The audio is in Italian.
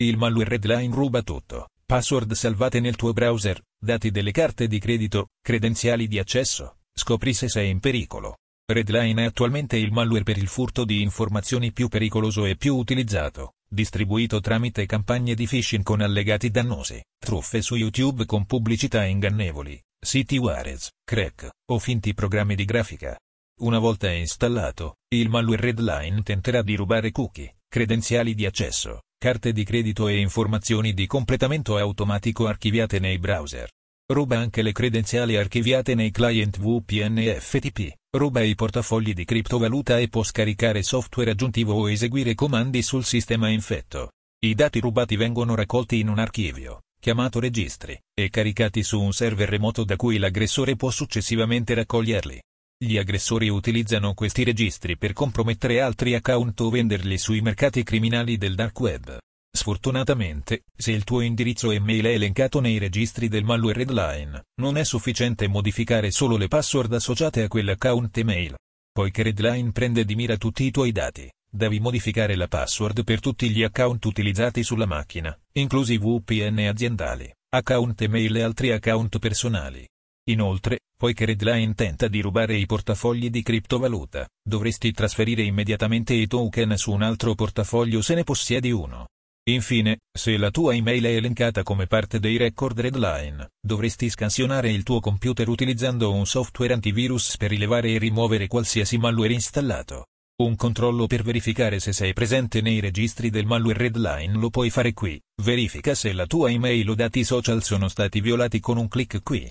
Il malware Redline ruba tutto, password salvate nel tuo browser, dati delle carte di credito, credenziali di accesso, scopri se sei in pericolo. Redline è attualmente il malware per il furto di informazioni più pericoloso e più utilizzato, distribuito tramite campagne di phishing con allegati dannosi, truffe su YouTube con pubblicità ingannevoli, siti Juarez, crack, o finti programmi di grafica. Una volta installato, il malware Redline tenterà di rubare cookie, credenziali di accesso, carte di credito e informazioni di completamento automatico archiviate nei browser. Ruba anche le credenziali archiviate nei client VPN e FTP, ruba i portafogli di criptovaluta e può scaricare software aggiuntivo o eseguire comandi sul sistema infetto. I dati rubati vengono raccolti in un archivio, chiamato registri, e caricati su un server remoto da cui l'aggressore può successivamente raccoglierli. Gli aggressori utilizzano questi registri per compromettere altri account o venderli sui mercati criminali del dark web. Sfortunatamente, se il tuo indirizzo email è elencato nei registri del malware Redline, non è sufficiente modificare solo le password associate a quell'account email. Poiché Redline prende di mira tutti i tuoi dati, devi modificare la password per tutti gli account utilizzati sulla macchina, inclusi VPN aziendali, account email e altri account personali. Inoltre, poiché Redline tenta di rubare i portafogli di criptovaluta, dovresti trasferire immediatamente i token su un altro portafoglio se ne possiedi uno. Infine, se la tua email è elencata come parte dei record Redline, dovresti scansionare il tuo computer utilizzando un software antivirus per rilevare e rimuovere qualsiasi malware installato. Un controllo per verificare se sei presente nei registri del malware Redline lo puoi fare qui. Verifica se la tua email o dati social sono stati violati con un clic qui.